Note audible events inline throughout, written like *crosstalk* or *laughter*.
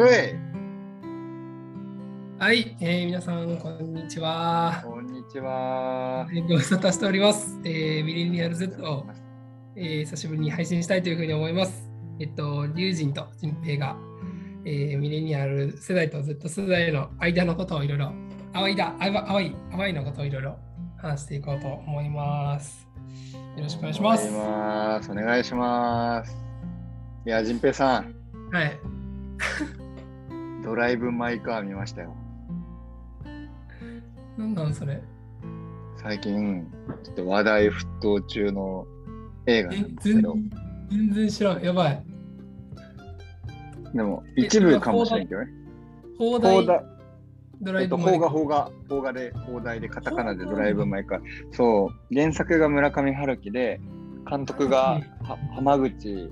はい、えー皆さん、こんにちは。こんにちは。えーご無沙汰しております。えーミレニアル Z を、えー久しぶりに配信したいというふうに思います。えっと、リュウジンとジンペイが、えーミレニアル世代と Z 世代の間のことをいろいろ、淡いだ、淡い、淡い、のことをいろいろ話していこうと思います。よろしくお願いします。お願いします。お願いします。いや、じんぺいさん、はい。ドライブ・マイ・カー見ましたよ。なんなんそれ？最近、ちょっと話題沸騰中の映画なえんですけど、全全然知らん。やばい。でも一部かもしれんけどね。放題？ドラえっと、イブ前邦画、邦画、で、邦題で、カタカナでドライブ・マイ・カー。そう、原作が村上春樹で、監督がは浜口、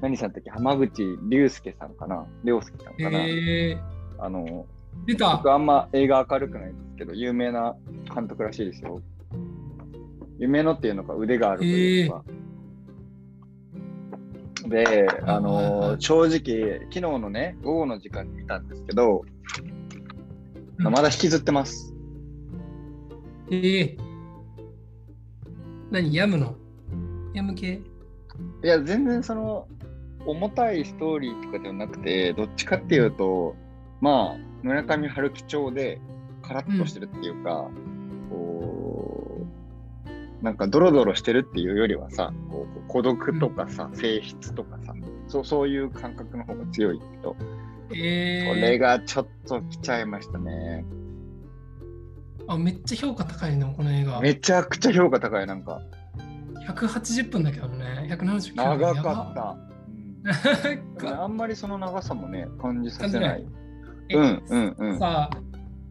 何さんだっけ？浜口竜介さんかな？竜介さんかな、えあの、ー、出た。僕あんま映画明るくないんですけど、有名な監督らしいですよ。有名のっていうのか腕があるというか。で、あの正直、昨日のね、午後の時間に見たんですけど、うん。まだ引きずってます。えー、何？ヤムの？ヤム系？いや、全然その、重たいストーリーとかではなくて、どっちかっていうと、まあ、村上春樹調で、カラッとしてるっていうか、こう、なんかドロドロしてるっていうよりはさ、こう孤独とかさ、性質とかさ、そうそういう感覚の方が強いけど、えー、これがちょっと来ちゃいましたね。あめっちゃ評価高いのこの映画めちゃくちゃ評価高い、なんか。180分だけどね179分長かった。*laughs* あんまりその長さもね、感じさせない。えうんうんうん。さ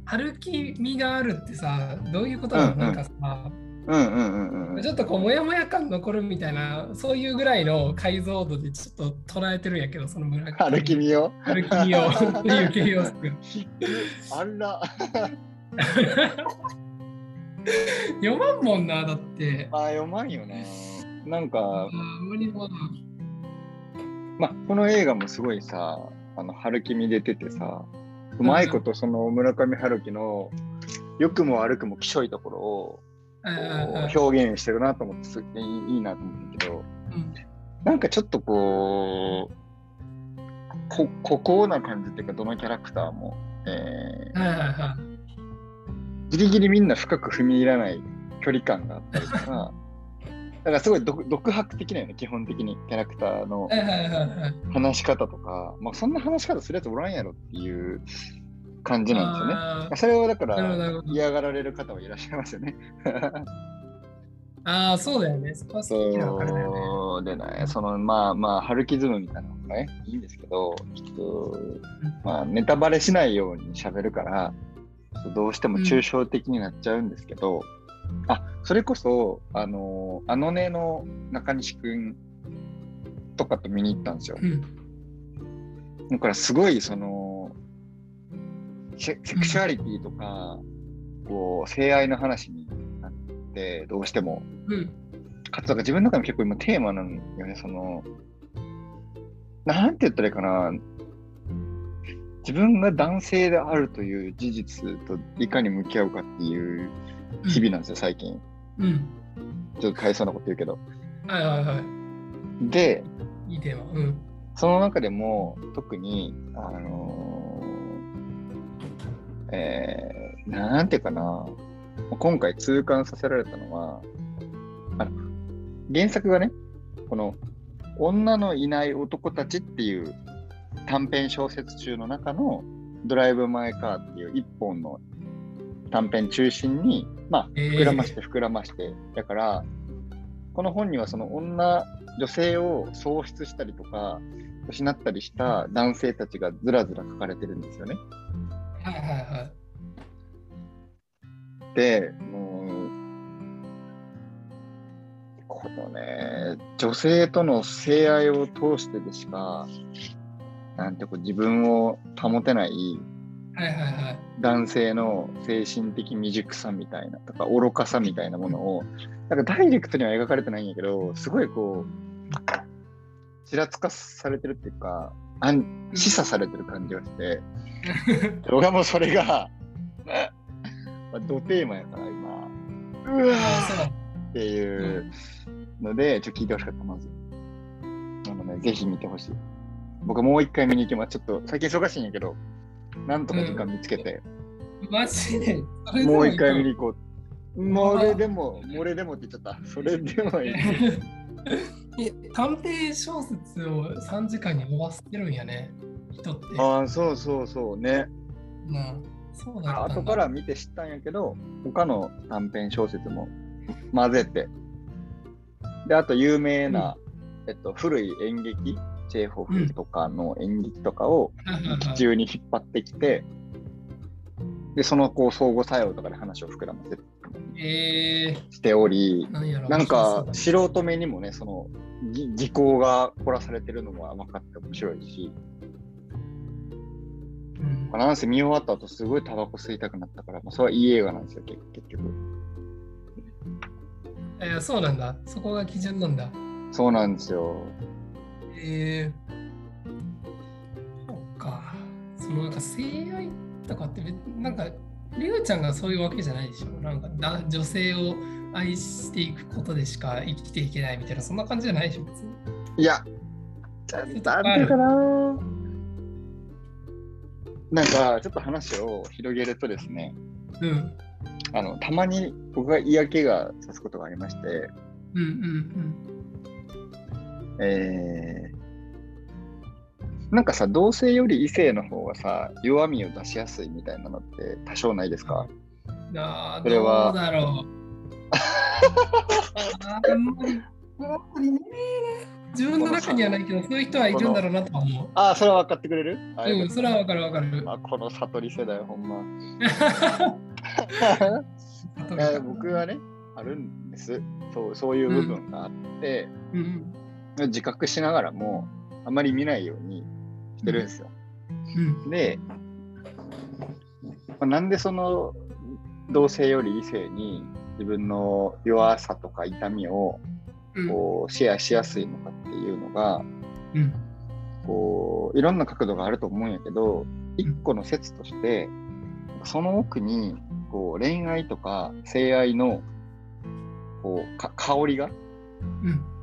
春樹味があるってさどういうことなの、うんうんなんかさうんうんうんうん。ちょっとこうモヤモヤ感残るみたいなそういうぐらいの解像度でちょっと捉えてるんやけどその村春樹見よ。春樹味をっていう形容詞 *laughs* あら。*laughs* 読まんもんなだってあ、読まんよね。なんあか、無理だなまあ、この映画もすごいさ、あの、春樹見出ててさ、うまいことその村上春樹の良くも悪くもきしょいところを表現してるなと思ってすいいなと思ったけど、うん。なんかちょっとこう、こ、孤高な感じっていうか、どのキャラクターも、えーギリギリみんな深く踏み入らない距離感があったりとか、だ *laughs* からすごい独独白的なよね、基本的にキャラクターの話し方とか、まあそんな話し方するやつおらんやろっていう感じなんですよね。それをだから嫌がられる方はいらっしゃいますよね。*laughs* あー、そうだよね。そこは好きな分かるだよね。そうでね、そのまあまあ、春キズムみたいなのがね、いいんですけど、ちょっと、まあ、ネタバレしないように喋るから、どうしても抽象的になっちゃうんですけど、あ、それこそ、あの、あのねの中西くんとかと見に行ったんですよ。うん。だからすごい、その、セセクシュアリティとか、こう、性愛の話になって、どうしても、うん。かつ、なんか自分の中でも結構今テーマなんよね、その、なんて言ったらいいかな、自分が男性であるという事実といかに向き合うかっていう日々なんですよ、最近。うん。ちょっと大層なこと言うけど。はいはいはで、い。いいテーマ。うん。その中でも特に、あのーえー、なんていうかな、今回痛感させられたのは、あの原作がね、この女のいない男たちっていう短編小説中の中のドライブ・マイ・カーっていう一本の短編中心に、まあ、えー膨らまして膨らまして、だから、この本にはその女、女性を喪失したりとか、失ったりした男性たちがずらずら書かれてるんですよね。はいはいはい。で、もう、このね、女性との性愛を通してでしか、なんてこう自分を保てない。男性の精神的未熟さみたいなとか愚かさみたいなものをなんかダイレクトには描かれてないんやけどすごいこうちらつかされてるっていうか示唆されてる感じがして、*laughs* 僕はもうそれが、まあ、ドテーマやから今、うわっていうので、ちょっと聞いてほしかった、まず。なので、ぜひ見てほしい。僕もう一回見に行きます。ちょっと最近忙しいんやけど、なんとか時間見つけて、マジで？もう一回見るに行こう。もれでも、*laughs* もれでもって言っちゃった。それでもいい。*laughs* え短編小説を3時間に終わせてるんやね、人って。ああ、そうそうそうね。なあそうだ後から見て知ったんやけど、他の短編小説も混ぜて、で、あと有名な、えっと、古い演劇、チェーホフとかの演劇とかを劇中に引っ張ってきて、で、そのこう相互作用とかで話を膨らませえしておりー、、なんか面素人目にもね、そのぎ技巧が凝らされてるのが分かって面白いし、うなんせ見終わった後すごいタバコ吸いたくなったから、まあ、それはいい映画なんですよ、結結局。うんえーそうなんだ。そこが基準なんだ。そうなんですよ。えー、そうか。そのなんか性愛とかって別、なんか、りゅうちゃんがそういうわけじゃないでしょ。なんかだ女性を愛していくことでしか生きていけないみたいな、そんな感じじゃないでしょ、別に。いや、ちゃんとあるかな。なんか、ちょっと話を広げるとですね、うん。あのたまに僕が嫌気がさすことがありまして、うんうんえー、なんかさ、同性より異性の方がさ、弱みを出しやすいみたいなのって多少ないですか、うん。ああ、それはどうだろう。*laughs* あんまり、自分の中にはないけど、そういう人はいるんだろうなとは思う。ああ、それは分かってくれる？あうん、それはわかるわかる。あこの悟り世代、ほんま。*laughs* 僕はね、あるんです。そうそういう部分があって、うん自覚しながらも、あまり見ないようにしてるんですよ。うん。で、まあなんでその同性より異性に自分の弱さとか痛みをうん。こうシェアしやすいのかっていうのが、うん。こういろんな角度があると思うんやけど、一個の説として、その奥にこう恋愛とか性愛のこうか香りが、うん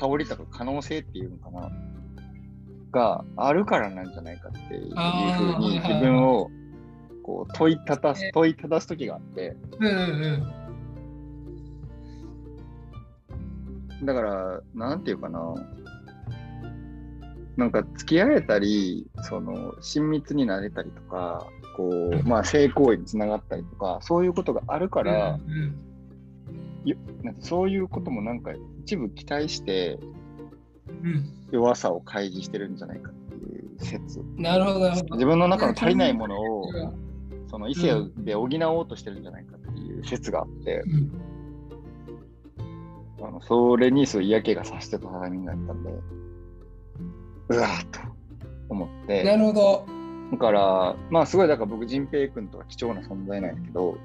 香りとか可能性っていうのかな、があるからなんじゃないかっていうふうに自分をこう問いただすえ、問いただす時があって、うんうんだから、なんていうかな、なんか付き合えたり、その親密になれたりとか、こう、まあ性行為につながったりとか、そういうことがあるかうんら、うん。なんかそういうこともなんか一部期待してうん弱さを開示してるんじゃないかっていう説。なるほど。自分の中の足りないものをうんその異性で補おうとしてるんじゃないかっていう説があって、うんあのそれにすごい嫌気がさしてたタイミングだったんで、うわーっと思って。なるほど。だから、まあすごい、だから僕、仁平君とか貴重な存在なんやけど、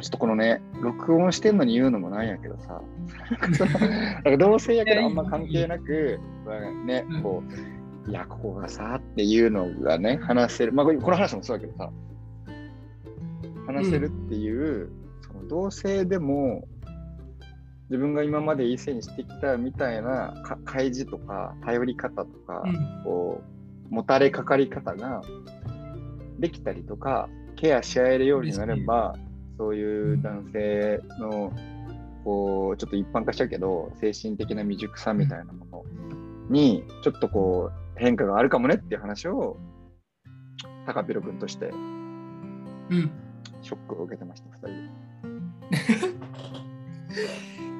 ちょっとこのね、録音してんのに言うのもなんやけどさ、*laughs* なんか同性やけどあんま関係なく、まあねうん、こう、いや、ここがさっていうのがね、話せる、まあこの話もそうだけどさ、話せるっていう、その同性でも、自分が今まで異性にしてきたみたいなか開示とか頼り方とか、うん。こう、もたれかかり方ができたりとか、ケアし合えるようになれば、そういう男性の、こう、ちょっと一般化しちゃうけど、精神的な未熟さみたいなものに、ちょっとこう、変化があるかもねっていう話を、高ピロ君としてうん。ショックを受けてました、二人で。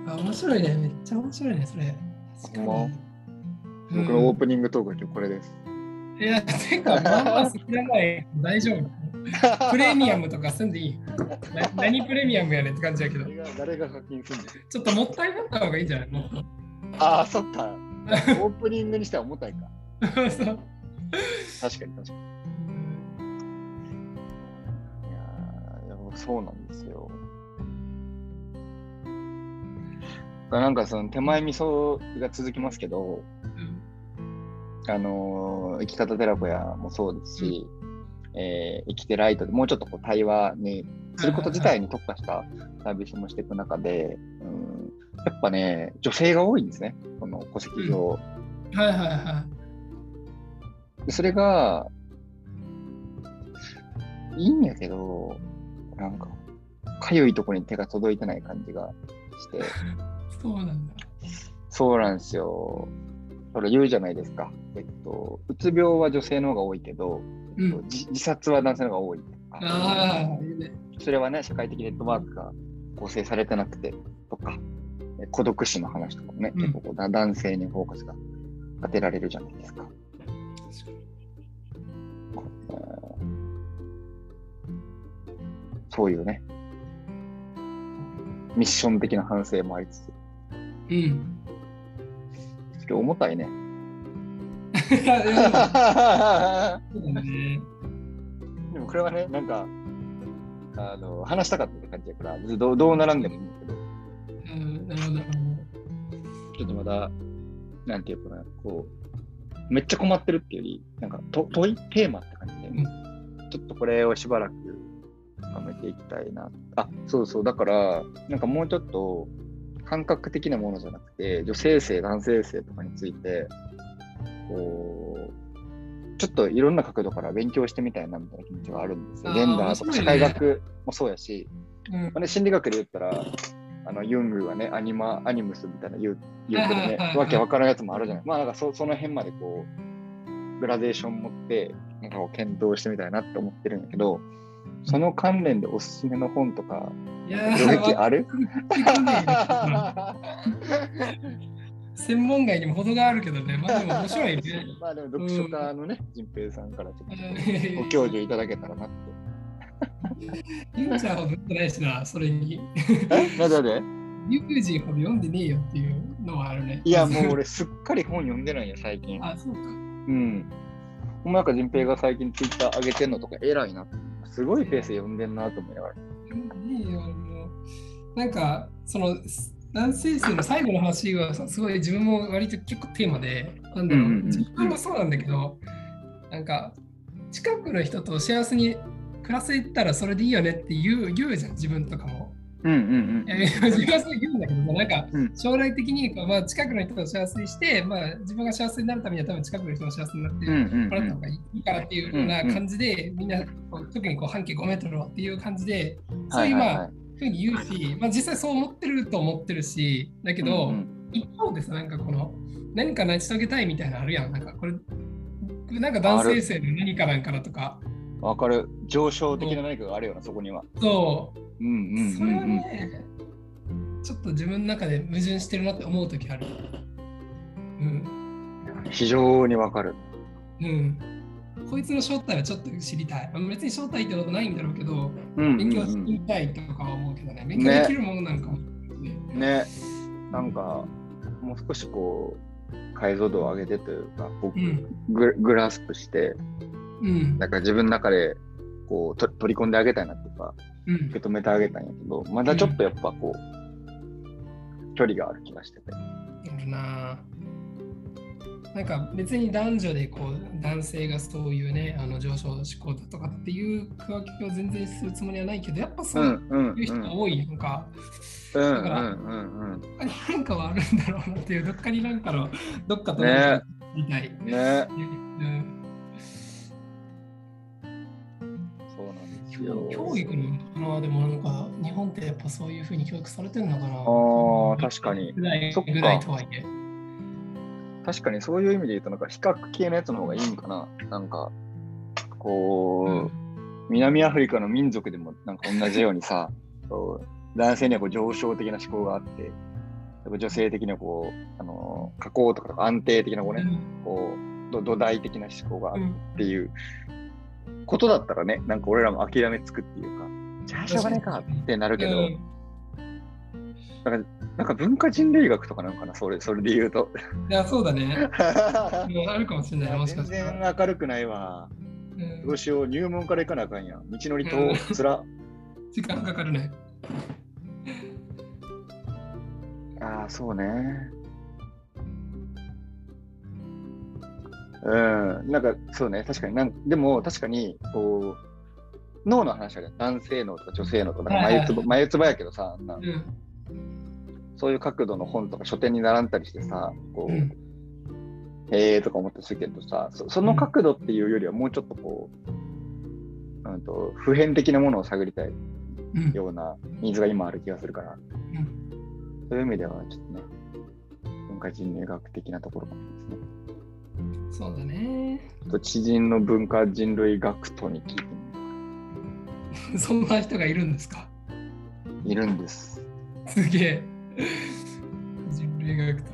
あ、*laughs* 面白いね。めっちゃ面白いね、それ。確かに。僕のオープニングトークはこれです。いや、てか、まあまあ、それない。大丈夫。*laughs* プレミアムとかすんでいい。な *laughs* 何プレミアムやねんって感じやけど、誰が課金するんですちょっともったいなった方がいいんじゃない？もっと。ああ、そっか。*laughs* オープニングにしては重たいか。そう確かに確かに。いやーいやそうなんですよ。なんかその手前味噌が続きますけど、あのー生き方寺子屋もそうですし、えー生きてライトでもうちょっとこう対話にすること自体に特化したサービスもしていく中で、うん、やっぱね、女性が多いんですね、この戸籍上。はいはいはでそれが、いいんやけど、なんか、かゆいとこに手が届いてない感じがして、い。*laughs* そうなんだ。そうなんですよ。それ言うじゃないですか。えっと、うつ病は女性の方が多いけど、えっとうん自自殺は男性の方が多いとか。それはね、社会的ネットワークが構成されてなくてとか、え孤独死の話とかもね、うん結構こうだ男性にフォーカスが当てられるじゃないですか。えーそういうね、ミッション的な反省もありつつ、うん。重たいね。いやでもそうだね。でもこれはね、なんか、あの話したかったって感じやから、別にどうどうならんでもいいんだけど、うん、なるほど、なるちょっとまだ、なんていうかな、こう、めっちゃ困ってるっていうより、なんかと問い、テーマって感じで、うんちょっとこれをしばらく深めていきたいな。あ、そうそう、だから、なんかもうちょっと感覚的なものじゃなくて、女性性、男性性とかについて、こう、ちょっといろんな角度から勉強してみたいなみたいな気持ちがあるんですよ。ジェンダーとか社会学もそうやし。うんまあね、心理学で言ったら、あのユングはね、アニマ、アニムスみたいな言う言うけどねわけわからんやつもあるじゃない。まあなんかそその辺までこう、グラデーション持って、なんかこう検討してみたいなって思ってるんだけど、その関連でおすすめの本とか、いや領域ある？専門外にも程があるけどね、まあでも面白いね。*laughs* まあでも読書家のね、仁平さんからちょっうんとご教授いただけたらなって。ユーちゃんほど読んでないしな、それに。え？なぜでユージンほど読んでねえよっていうのはあるね。いやもう俺すっかり本読んでないよ、最近。あ、そうか。うん。もうなんか仁平が最近ツイッター上げてんのとか偉いな。すごいペースで読んでんなと思いながら。読んでねえよ、もう。なんか、その、男性性の最後の話はさすごい自分も割と結構テーマで、なんだろう、うんうんうん自分もそうなんだけど、なんか、近くの人と幸せに暮らせたらそれでいいよねって言う言うじゃん、自分とかも。うんうんいやいや自分はそう言うんだけどさ、なんかうん。将来的にこう、まあ、近くの人と幸せにして、まあ、自分が幸せになるためには多分近くの人が幸せになってうん。うんうん。もらった方がいいからっていうような感じで、みんなこう特にこう半径5メートルはっていう感じで、そういうまあ、ふうに言うし、まあ、実際そう思ってると思ってるし、だけど、一方でさ、なんかこの何か成し遂げたいみたいなのあるやん。なんかこれ、なんか男性性の何かなんかなとか、わかる。上昇的な何かがあるよな、そこには。そう、うんうんうんそれはうん。ね、ちょっと自分の中で矛盾してるなって思うときある。うん。非常にわかる。うん。こいつの正体はちょっと知りたい。まあ別に正体ってことないんだろうけど、うんうん勉強してうんみたいとかは思うけどね。勉強できるものなんかも、ね。ね。なんか、もう少しこう、解像度を上げてというか、こうグラスプして、うん。なんか自分の中でこうと取り込んであげたいなっていうか、うん受け止めてあげたいんやけど、まだちょっとやっぱこう、距離がある気がしてて。ななんか別に男女でこう男性がそういうねあの上昇志向だとかっていう区分けを全然するつもりはないけどやっぱそういう人が多いなんか、うんうんだからうんうんどっかはあるんだろうなっていうどっかになんかのどっかとみたい、うん。ね。教育にかなでもなんか日本ってやっぱそういうふうに教育されてるのかな。あー確かに。ぐらいぐらいとはいえ。確かにそういう意味で言うと、なんか比較系のやつの方がいいんかな。なんか、こう、南アフリカの民族でもなんか同じようにさ、そう男性にはこう上昇的な思考があって、女性的にはこう、あの加工とか安定的なこうね、こうど土台的な思考があるうんっていうことだったらね、なんか俺らも諦めつくっていうか、じゃあしょうがないかってなるけど、うんなんかなんか文化人類学とかなんかな、それそれで言うと。いやそうだね *laughs* うんあるかもしれないもしか全したら然明るくないわ。うんどうしよう、入門から行かなあかんやん。道のりとうんつら。時間かかるね。ああ、そうね。うん、なんかそうね、確かになん、でも確かに、こう、脳の話あるやん男性脳とか女性脳とか、眉つば眉つばやけどさ、あんなうん。そういう角度の本とか書店に並んだりしてさ、こう、うん。へえとか思ったりするけどさそ、その角度っていうよりはもうちょっとこう、うん、と普遍的なものを探りたいうん。ようなニーズが今ある気がするから、うん。そういう意味ではちょっとね、文化人類学的なところかもですね。そうだね。知人の文化人類学徒に聞いてみ *laughs* そんな人がいるんですか？いるんです。すげえ。人類学だ。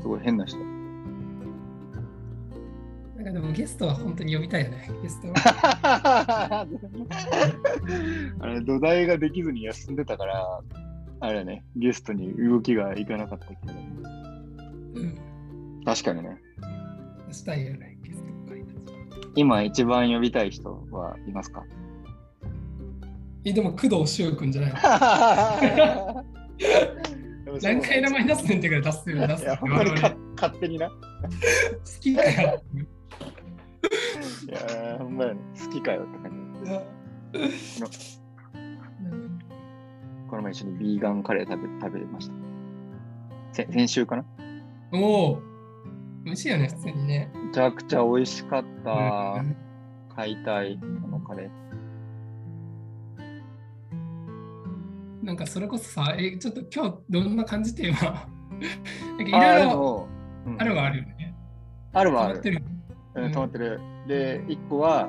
すごい変な人。なんかでもゲストは本当に呼びたいよね。ゲストは。*laughs* あれ土台ができずに休んでたから、あれね、ゲストに動きがいかなかったけど、うん。確かにね、今一番呼びたい人はいますか？え、でも工藤修君じゃないの？*laughs* 何回名前出すねんってから出すよ。出すよ勝手にな。い好きかよ。や、ほんまやね、好きかよって感じ。うんこの前一緒にビーガンカレー食べ食べました。せ先週かな？おお。美味しいよね、普通にね。めちゃくちゃ美味しかった。うん買いたい、このカレー。なんかそれこそさ、え、ちょっと今日どんな感じって今。*laughs* なんかいあろいろあるはあるよね。あるはある変わって。る。うん、うん止まってる。で、一個は、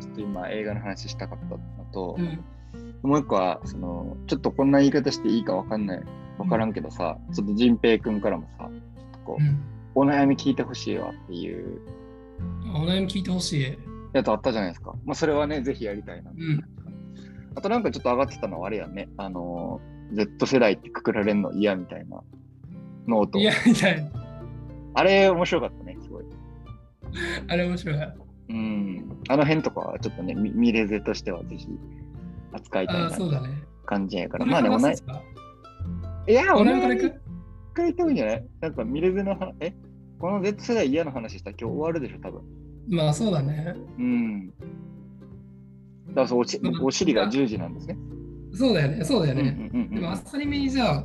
ちょっと今映画の話したかったのとう、ん。もう一個は、その、ちょっとこんな言い方していいかわかんない、わからんけどさ、ちょっと仁平くんからもさ、ちょっとこう、うんお悩み聞いてほしいわっていうお悩み聞いてほしい。やつあったじゃないですか。まあ、それはね、ぜひやりたいな。うん。あとなんかちょっと上がってたのはあれやね、あの、Z 世代ってくくられるの嫌みたいなノートい。や、みたいな。あれ面白かったね、すごい。あれ面白い。うん。あの辺とかはちょっとね、み見れぜとしてはぜひ扱いたいな。感じやから。これまあでもね話す、か？いや、おお悩みからいく？悩みから言った方がいいんじゃない？なんか見れずの話、え？この Z 世代嫌な話したら今日終わるでしょ、多分。まあそうだね。うん。だからそうおお尻が10時なんですね。そうだよね。そうだよね。うんうんうんでもあっさりめにじゃあ、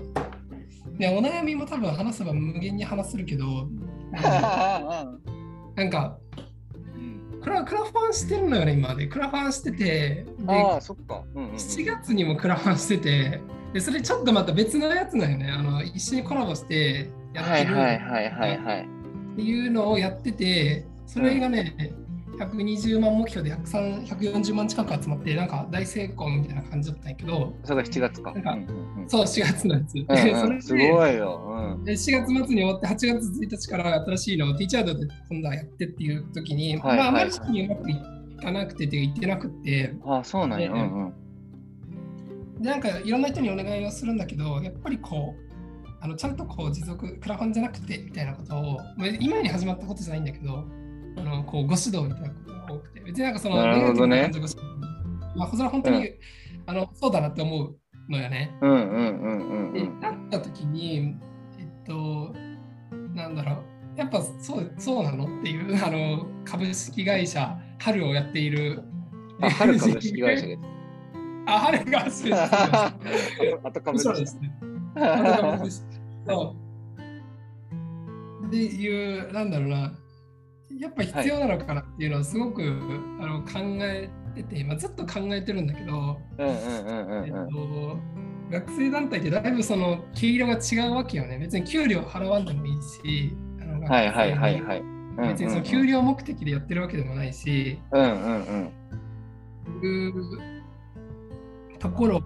ね、お悩みも多分話せば無限に話せるけど、なんか、うんクラクラファンしてるのよね、今で。クラファンしてて、でああ、そっか。うんうんうん7月にもクラファンしてて、でそれちょっとまた別のやつなんよね。あの一緒にコラボしてやってるはいはいはいはいはい。っていうのをやってて、それがね、120万目標で103 140万近く集まって、なんか大成功みたいな感じだったんやけど、それが7月か。そう、4月のやつ。うんでうんすでごいよ。うんで4月末に終わって8月1日から新しいのをティーチャードで今度はやってっていう時に、はいまああまはいりにうまくいかなくてって言ってなくてああ、そうなんや。うんうん。でなんかいろんな人にお願いをするんだけどやっぱりこうあのちゃんとこう持続クラファンじゃなくてみたいなことをまあ今に始まったことじゃないんだけどあのこうご指導みたいなことが多くて別になんかそのなるほどねまあそれは本当に、うあのそうだなって思うのよね。うんうんうんうんでうん。なった時に、えっと、なんだろう、やっぱそうそうなのっていうあの株式会社、春をやっている。あ、春株式会社です。あ、春が *laughs* そうです。あと株そうでですね。春株ですそう。っていう、なんだろうな、やっぱ必要なのかなっていうのはすごく、あの考えてて、まあ、ずっと考えてるんだけど、学生団体ってだいぶその毛色が違うわけよね。別に給料払わんでもいいし、あのはいはいはいはい。別にその給料目的でやってるわけでもないし、うんうんうん。ところを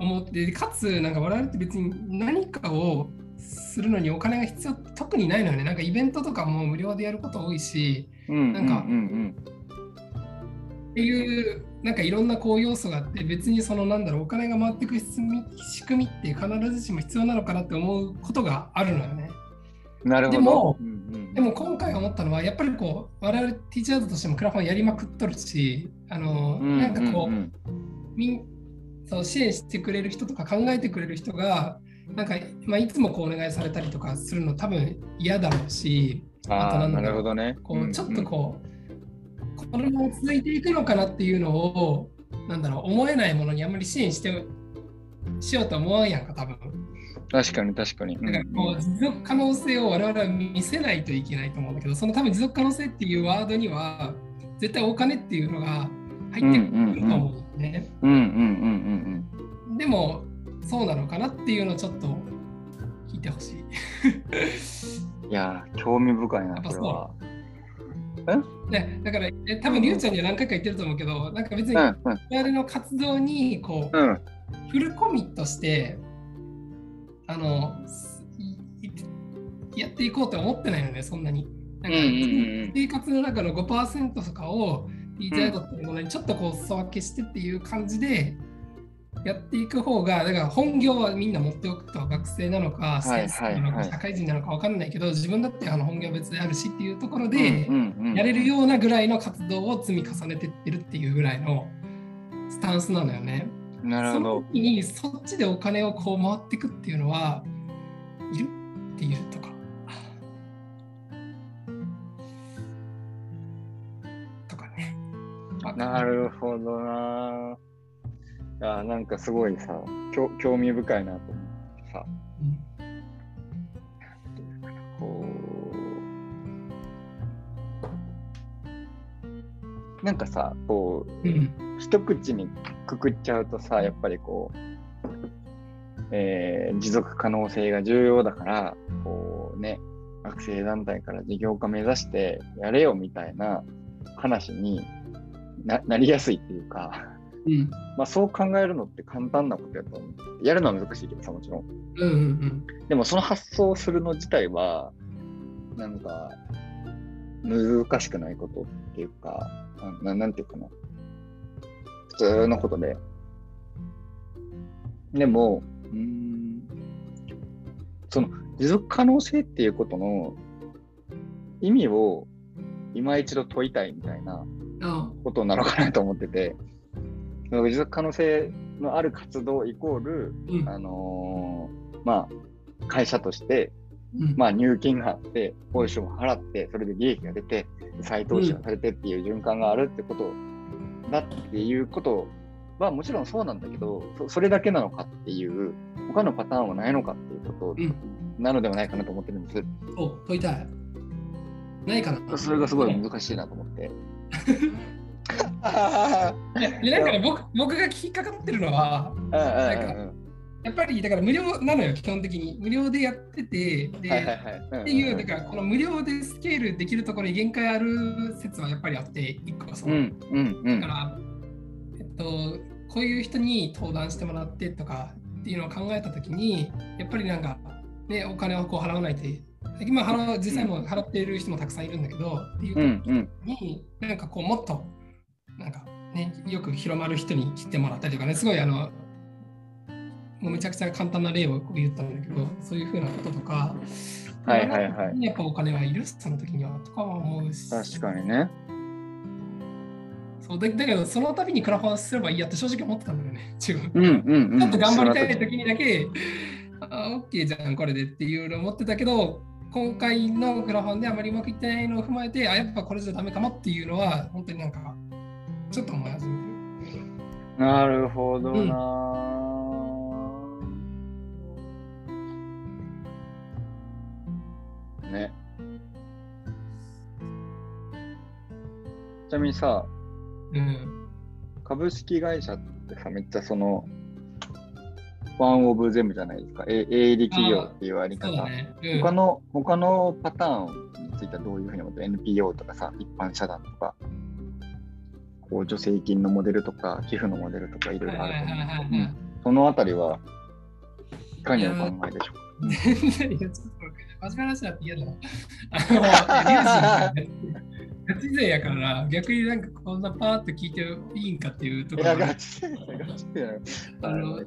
思って、かつ、なんか我々って別に何かをするのにお金が必要特にないのよね。なんかイベントとかも無料でやること多いし、うんなんかっていうなんかいろんなこう要素があって別にそのなんだろうお金が回っていく仕組み仕組みって必ずしも必要なのかなって思うことがあるのよね。うん。なるほど。でもうんうんでも今回思ったのはやっぱりこう我々ティーチャーズとしてもクラファンやりまくっとるしあの、うんなんかこう,、うんみんそう支援してくれる人とか考えてくれる人がなんか、まあ、いつもこうお願いされたりとかするの多分嫌だろうし、あとなんだろうなるほどね。こうちょっとこう、このまま続いていくのかなっていうのを、なんだろう、思えないものにあんまり支援してしようとは思わんやんか、多分。うん確かに確かに。うんだからこう持続可能性を我々は見せないといけないと思うんだけど、その多分持続可能性っていうワードには、絶対お金っていうのが入ってくると思う。うんうんうんうんでも、そうなのかなっていうのをちょっと聞いてほしい。うん。いやー、興味深いな、これは。ね、だから、え多分りゅうちゃんには何回か言ってると思うけど、なんか別にうん我々の活動にこう、うんうん。フルコミットして、あの、やっていこうとは思ってないのね、そんなに。なんか生活の中の5%とかをイドっていうものにちょっとこう裾分けしてっていう感じでやっていく方が、だから本業はみんな持っておくと学生なのか、はい先生なのか、社会人なのか分かんないけど、自分だってあの本業は別であるしっていうところで、やれるようなぐらいの活動を積み重ねてってるっていうぐらいのスタンスなのよね。なるほどその。時にそっちでお金をこう回っていくっていうのはいる？っていうとか。なるほどな。いや、なんかすごいさ、興興味深いなと思ってさ、こう、なんかさ、こう、うん。うん。一口にくくっちゃうとさ、やっぱりこう、えー持続可能性が重要だから、こうね、学生団体から事業化目指してやれよみたいな話にななりやすいっていうか、うん。まあそう考えるのって簡単なことやと思う。やるのは難しいけどさ、もちろん。うんうんうん。でもその発想をするの自体は、なんか、難しくないことっていうか、ななんていうかな。普通のことで。でも、うーん、その持続可能性っていうことの意味を今一度問いたいみたいなあことなのかなと思ってて、その持続可能性のある活動イコール、うん。あのーまあ、会社として、うん。まあ、入金があって、報酬も払って、それで利益が出て、再投資がされてっていう循環があるってことだっていうことはもちろんそうなんだけど、そそれだけなのかっていう、他のパターンはないのかっていうことうん。なのではないかなと思ってるんです。そう、問いたい。ないかなそれがすごい難しいなと思って。いやでなんかね僕僕が引っかかってるのは、うんうんうんうんやっぱりだから無料なのよ、基本的に。無料でやってて、で。っていう、だからこの無料でスケールできるところに限界ある説はやっぱりあって、一個はその、うんうんうんだから、えっと、こういう人に登壇してもらってとかっていうのを考えたときに、やっぱりなんか、ね、お金をこう払わないと、今払う、実際も払っている人もたくさんいるんだけど、っていううんうんに、なんかこう、もっと、なんかね、よく広まる人に来てもらったりとかね、すごいあの、もうめちゃくちゃ簡単な例を言ったんだけど、そういうふうなこととか、はいはいはいやっぱお金はいるその時にはとかは思うし。確かにね。そうだだけど、その度にクラファンすればいいやって正直思ってたんだよね、自分。うんうんうん。ちょっと頑張りたい時にだけ、あ、オッケーじゃん、これでっていうのを思ってたけど、今回のクラファンであまりうまくいってないのを踏まえて、あ、やっぱこれじゃダメかもっていうのは、本当になんか、ちょっと思い始めてる。なるほどな、ね。ちなみにさ、うん。株式会社ってさ、めっちゃその、ワンオブゼムじゃないですか。え営利企業っていうあり方。ね。うん、他の、他のパターンについてはどういうふうに思ってる ?NPO とかさ、一般社団とか、こう助成金のモデルとか、寄付のモデルとかいろいろあると思うそのあたりはいかにお考えでしょうか？全然いや *laughs* ちょっと真面目な話だって嫌だな。*laughs* あガチ勢やから、逆になんかこんなパーって聞いていいんかっていうとこいや、ガチで、ガチで。あの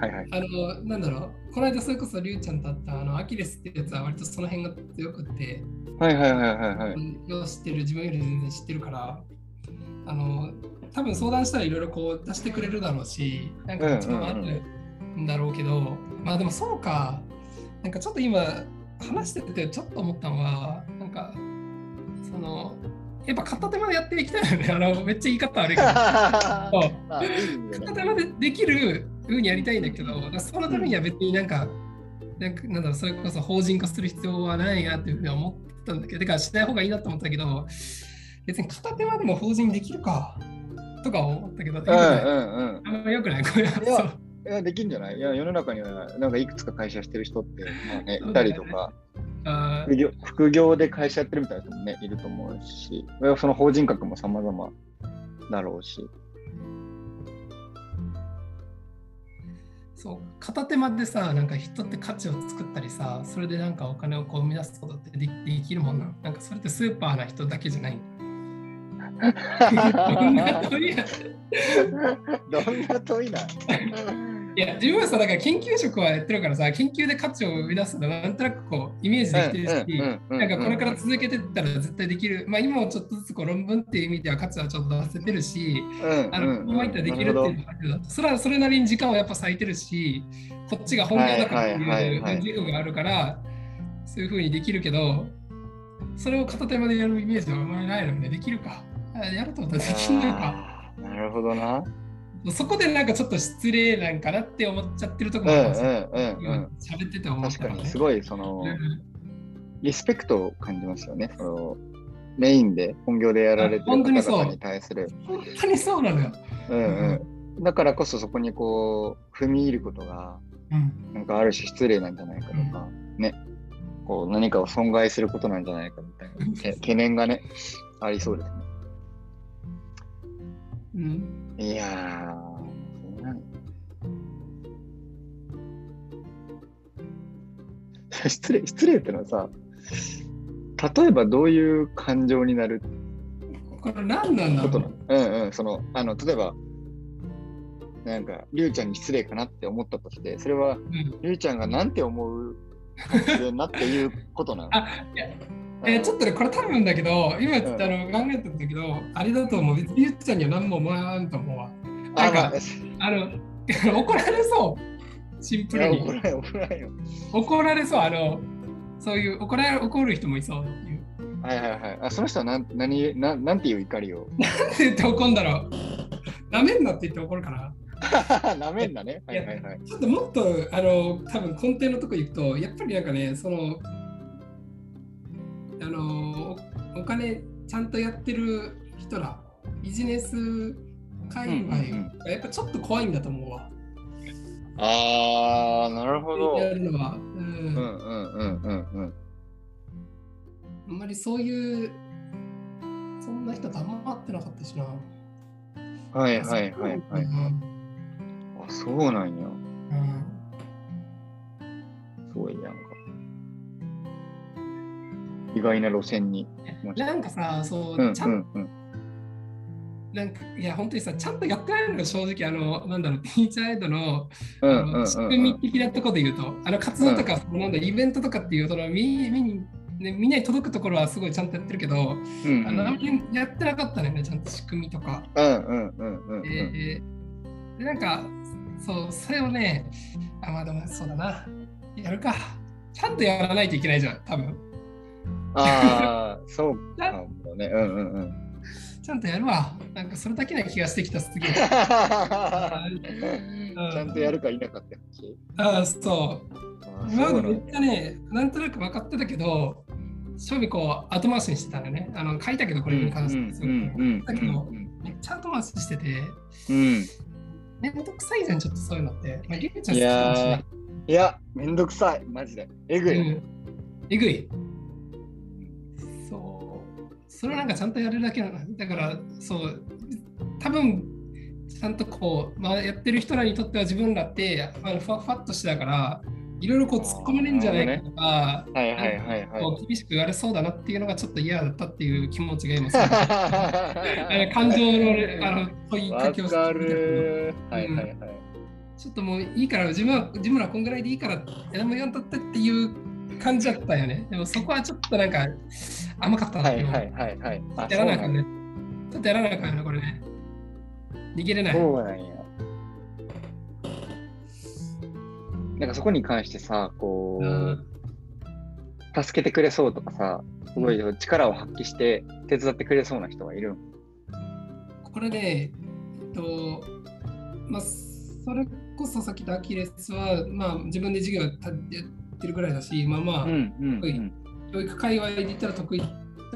はいはい。あの、なんだろう、この間それこそリュウちゃんと会ったあのアキレスってやつは割とその辺が強くって、はいはいはいはいはい。よ知ってる、自分より全然知ってるから、あの、多分相談したらいろいろこう出してくれるだろうし、なんか一番あるんだろうけど、まあでもそうか。なんかちょっと今話しててちょっと思ったのは、なんか、その、やっぱ片手までやっていきたいよね。あのめっちゃ言い方悪いけど。*laughs* 片手までできる風にやりたいんだけど、そのためには別になんか、なんかなんだろう、それこそ法人化する必要はないなっていうふうに思ってたんだけど、だからしない方がいいなと思ったけど、別に片手までも法人できるかとか思ったけど、うんうんうん。あんまよくない。これはいや、できんじゃない？いや、世の中には、なんかいくつか会社してる人って、まあね、いたりとか、あ副業副業で会社やってるみたいな人もね、いると思うし、その法人格も様々だろうし。そう片手間でさ、なんか人って価値を作ったりさ、それでなんかお金をこう生み出すことってでできるもんなん。なんかそれってスーパーな人だけじゃない。*laughs* どんな問いな問いや、自分はさ、だから研究職はやってるからさ、研究で価値を生み出すのはなんとなくこうイメージできてるし、なんかこれから続けてったら絶対できる。まあ今もちょっとずつこう論文っていう意味では価値はちょっと出せてるし、あの、こういったらできるっていうのはあるけど、それはそれなりに時間をやっぱ割いてるし、こっちが本業だからってはいう自負があるから、そういうふうにできるけど、それを片手までやるイメージはあんまりないので、できるか。あやると思ったらできんのか。なるほどな。そこでなんかちょっと失礼なんかなって思っちゃってるとこもあるんですようんうん。喋ってて思った確かに、すごい、その、うんリスペクトを感じますよね。そのメインで、本業でやられてる方々に対する。本当にそうなのよ。うんうん。だからこそそこにこう、踏み入ることが、うん、なんかある種失礼なんじゃないかとか、ね。こう、何かを損害することなんじゃないかみたいなけ懸念がね、ありそうですね。うん、いやー、なん *laughs* 失礼、失礼ってのはさ、例えばどういう感情になるこれ何なんだろう。うんうん、その、あの、例えば、なんか、りゅうちゃんに失礼かなって思ったとして、それは、うん。りゅうちゃんがなんて思う発言なっていうことなの？あいやえーちょっとね、これ多分だけど、今ちょっとあの考えてたんだけど、あれだと思う。別にゆっちゃんには何も思わんと思うわ。なあ、んかまあ、あの、*laughs* 怒られそう。シンプルに。怒らない、怒らないよ。怒られそう。あの、そういう怒られ怒る人もいそう。はいはいはい。あその人はなん何ななんていう怒りを？なんて言って怒るんだろう。なめんなって言って怒るかな。*laughs* なめんだね。はいはいはい。ちょっともっと、あの、多分根底のとこ行くと、やっぱりなんかね、その、あの、おお金ちゃんとやってる人ら、ビジネス界隈がやっぱちょっと怖いんだと思うわ。あー、なるほど。やるのは。うんうんうんうんうんうん。あんまりそういう、そんな人とあんま会ってなかったしな。はいはいはいはい。うんあ、そうなんや。うんすごいなんか。意外な路線に。なんかさ、そう、うんちゃうんんうん。なんか、いや、本当にさ、ちゃんとやってないのよ、正直、あの、なんだろう、ティーチャーエイドの、うんあの仕うんうん組み的なところで言うと、あの活動とか、そのなんだ、イベントとかっていう、そのみみに、ね、みんなに届くところはすごいちゃんとやってるけど、うんあのあんまりやってなかったね、ちゃんと仕組みとか。なんか、そう、それをね、あ、まあでもそうだな、やるか。ちゃんとやらないといけないじゃん、多分。ああ、そうかもね。*laughs* うんうんうん。ちゃんとやるわ。なんかそれだけな気がしてきた、すげえ。ちゃんとやるか否かって話。ああ、そう。今までめっちゃね、なんとなく分かってたけど、正味こう後回しにしてたのね。あの書いたけど、これに関してす。だけどう、んめっちゃ後回ししてて、うん。めんどくさいじゃん、ちょっとそういうのって。まあ、りゅうちゃんい好きかもしれなやーいや、めんどくさい、マジで。えぐい。うん。えぐい。それはなんかちゃんとやるだけなの。だから、そう、多分ちゃんとこう、まあ、やってる人らにとっては自分らって、あのふわふわっとしてたから、いろいろこう突っ込まれるんじゃないかとか、はいはいはいはい。こう厳しく言われそうだなっていうのがちょっと嫌だったっていう気持ちが今 *laughs* 感情のあの問いかわけをしてかる。はいはいはい。ちょっともういいから自分は自分らこんぐらいでいいから何も言わんとってっていう感じだったよね。でもそこはちょっとなんか甘かったなっていうはいはいはいはい。あやらなあかんね。ね。ちょっとやらなあかんね、これね。逃げれない。そうなんや。なんかそこに関してさ、こうう、助けてくれそうとかさ、すごい力を発揮して手伝ってくれそうな人はいるんこれね、えっと、まあ、それこそさっき言ったアキレスは、まあ、自分で授業やってるぐらいだし、まあまあ、うんうんうん教育界隈で言ったら得意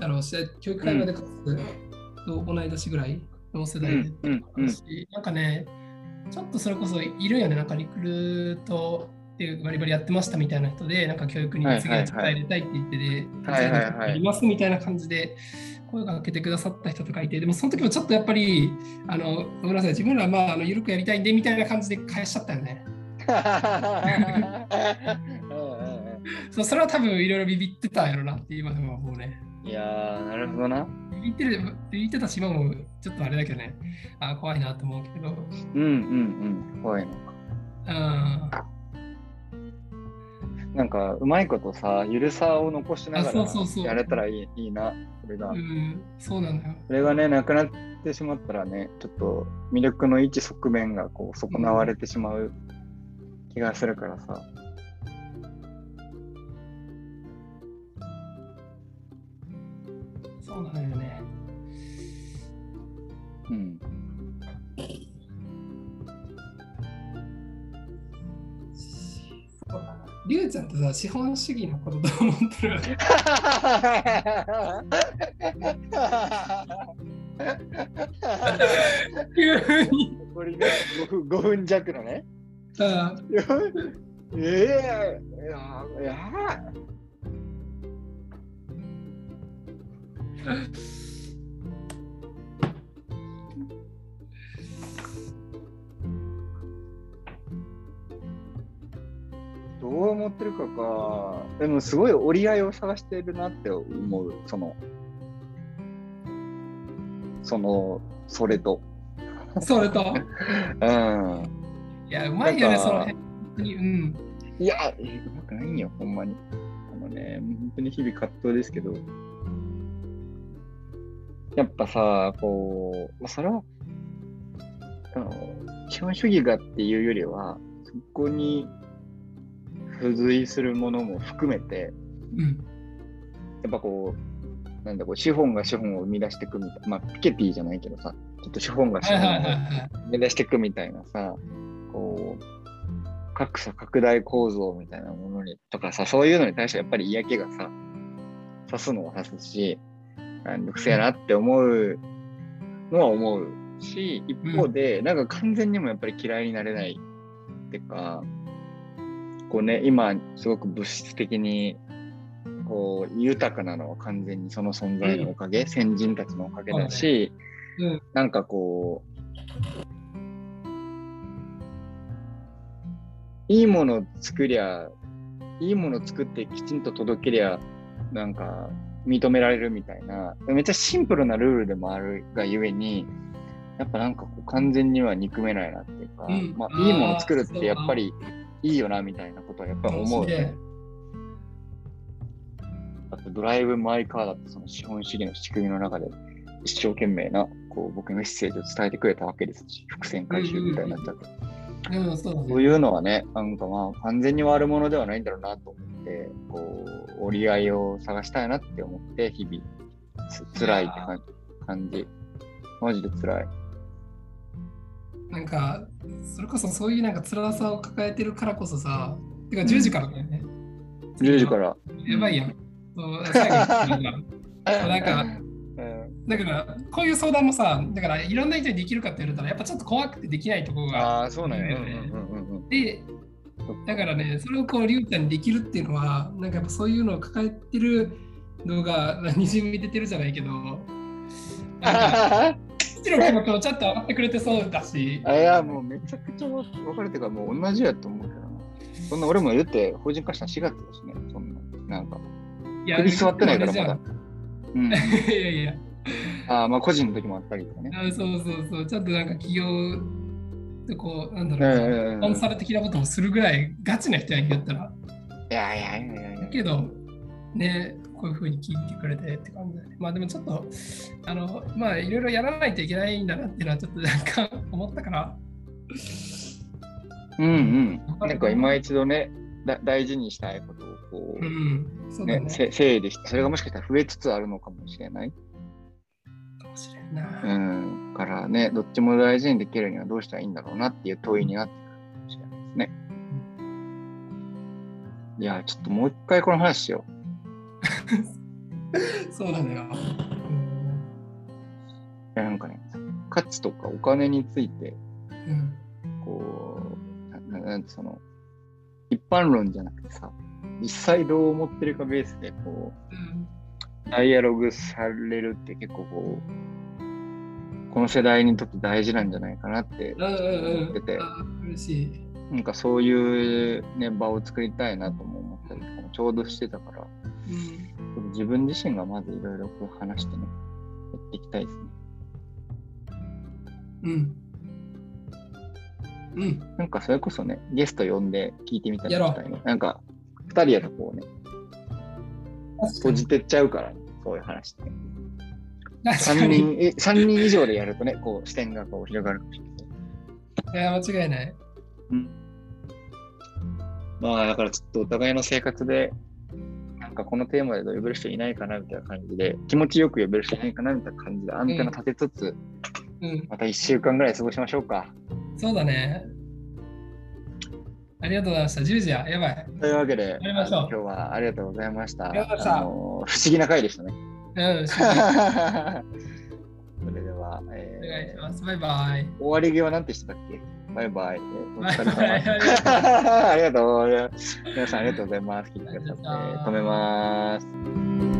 だろうし、教育界隈でかつと同い年ぐらいの世代で、うんうんしなんかね、ちょっとそれこそいるよね、なんかリクルートっていうバリバリやってましたみたいな人で、なんか教育に次の力入れたいって言ってて、はいはいはいやりますみたいな感じで声がかけてくださった人とかいて、でもその時もちょっとやっぱり、あのごめんなさい、自分らはまああの緩くやりたいんでみたいな感じで返しちゃったよね。*laughs* そうそれは多分いろいろビビってたんやろなって今でも思うね。いやー、なるほどな。ビビってるビビってたし、今もちょっとあれだけどね、あ怖いなと思うけど。うんうんうん。怖いのか。うんなんか、うまいことさ、ゆるさを残しながあそうそうそうらやれたらいいいいな、それが。うん、そうなんだよ。それがね、なくなってしまったらね、ちょっと魅力の一側面がこう損なわれてしまう気がするからさ。そうなんだよね。うん。りゅうちゃんってさ、資本主義のことどう思ってる急に。これね、5分 ,5 分弱のね。あ *laughs* ええいやいや *laughs* どう思ってるかか。でもすごい折り合いを探してるなって思う。その、その、それと。*laughs* それと？うん。いや、うまいよね、その辺。うん。いや、えうまくないんよ、ほんまに。あのね、本当に日々葛藤ですけど、やっぱさ、こう、まあそれは、あの、資本主義がっていうよりは、そこに付随するものも含めて、うん。やっぱこう、なんだこう、資本が資本を生み出していくみたいな、まあ、ピケティじゃないけどさ、ちょっと資本が資本を。生み出していくみたいなさ、こう、格差拡大構造みたいなものにとかさ、そういうのに対してやっぱり嫌気がさ、刺すのは刺すし、あのくせやなって思う。のは思うし、一方で、なんか完全にもやっぱり嫌いになれないっていうか、こうね、今すごく物質的にこう豊かなのは完全にその存在のおかげ、先人たちのおかげだし、うん。なんかこう、いいものを作りゃ、いいものを作ってきちんと届けりゃ、なんか認められるみたいな、めっちゃシンプルなルールでもあるがゆえに、やっぱなんかこう完全には憎めないなっていうか、うんまあ、いいものを作るってやっぱりいいよなみたいなことはやっぱり思う、ね。だってドライブ・マイ・カーだってその資本主義の仕組みの中で一生懸命なこう僕にメッセージを伝えてくれたわけですし、伏線回収みたいになっちゃって。うん、そうだね。そういうのはね、なんかまあ完全に悪者ではないんだろうなと思って、こう、折り合いを探したいなって思って、日々、つ辛いって感感じ。マジで辛い。なんか、それこそそういうなんか辛さを抱えてるからこそさ、てか10時からだよね。10時から。やばいやん。そう最後に *laughs* なんかだから、こういう相談もさ、だからいろんな人にできるかって言われたら、やっぱちょっと怖くてできないところがああ、そうなんや。いいよねうんうんうんうん。で、だからね、それをこう、りゅうちゃんにできるっていうのは、なんかやっぱそういうのを抱えてるのが、にじみ出てるじゃないけど、父の気持ちもちょっと上がってくれてそうだし、あいや、もうめちゃくちゃ分かるってか、もう同じやと思うけどな。そんな俺も言って法人化したの4月だしね、そんな。なんか、首座ってないからまだ。うん *laughs* いやいや、*laughs* ああ、まあ個人の時もあったりとかね。あそうそうそう、ちょっとなんか企業でこう、なんだうんろう、コンサル的なことをするぐらいガチな人やんやったら、いやいやいやいやいや。けど、ね、こういうふうに聞いてくれてって感じだね。まあでもちょっと、あの、まあいろいろやらないといけないんだなっていうのはちょっとなんか *laughs* 思ったから、うんうん。なんか今一度ね、だ大事にしたいことをこう、うん、そうだねね。せ整理して、それがもしかしたら増えつつあるのかもしれない。うん。からね、どっちも大事にできるにはどうしたらいいんだろうなっていう問いになってくるかもしれないですね。いや、ちょっともう一回この話しよ *laughs* そうなのよ。う。いや、なんかね、価値とかお金について、うん。こう、ななんてその、一般論じゃなくてさ、実際どう思ってるかベースで、こうん。う、ダイアログされるって結構こう、この世代にとって大事なんじゃないかなって思ってて、あ嬉しい。なんかそういう、ね、場を作りたいなとも思ったりとかもちょうどしてたから、うん。自分自身がまずいろいろこう話してね、やっていきたいですね。うん。うん。なんかそれこそね、ゲスト呼んで聞いてみたりしたいね。なんか、二人やとこうね、閉じてっちゃうから、ね、そういう話って。確三かに。人、*laughs* え三人以上でやるとね、こう視点がこう広がるかもしれない。いや、間違いない。うん。まあ、だからちょっとお互いの生活で、なんかこのテーマで呼べる人いないかなみたいな感じで、気持ちよく呼べる人いないかなみたいな感じで、アンテナ立てつつ、うん。また1週間ぐらい過ごしましょうか。そうだね。ありがとうございました。10時や。やばい。というわけで、今日はありがとうございました。ありがとうございましたあの不思議な回でしたね。うん。*laughs* それでは、えお願いしーます。バイバイ。終わり際なんてしてたっけ？バイバイ。*laughs* ありがとう。皆さんありがとうございます。聞いてくださって。止めます。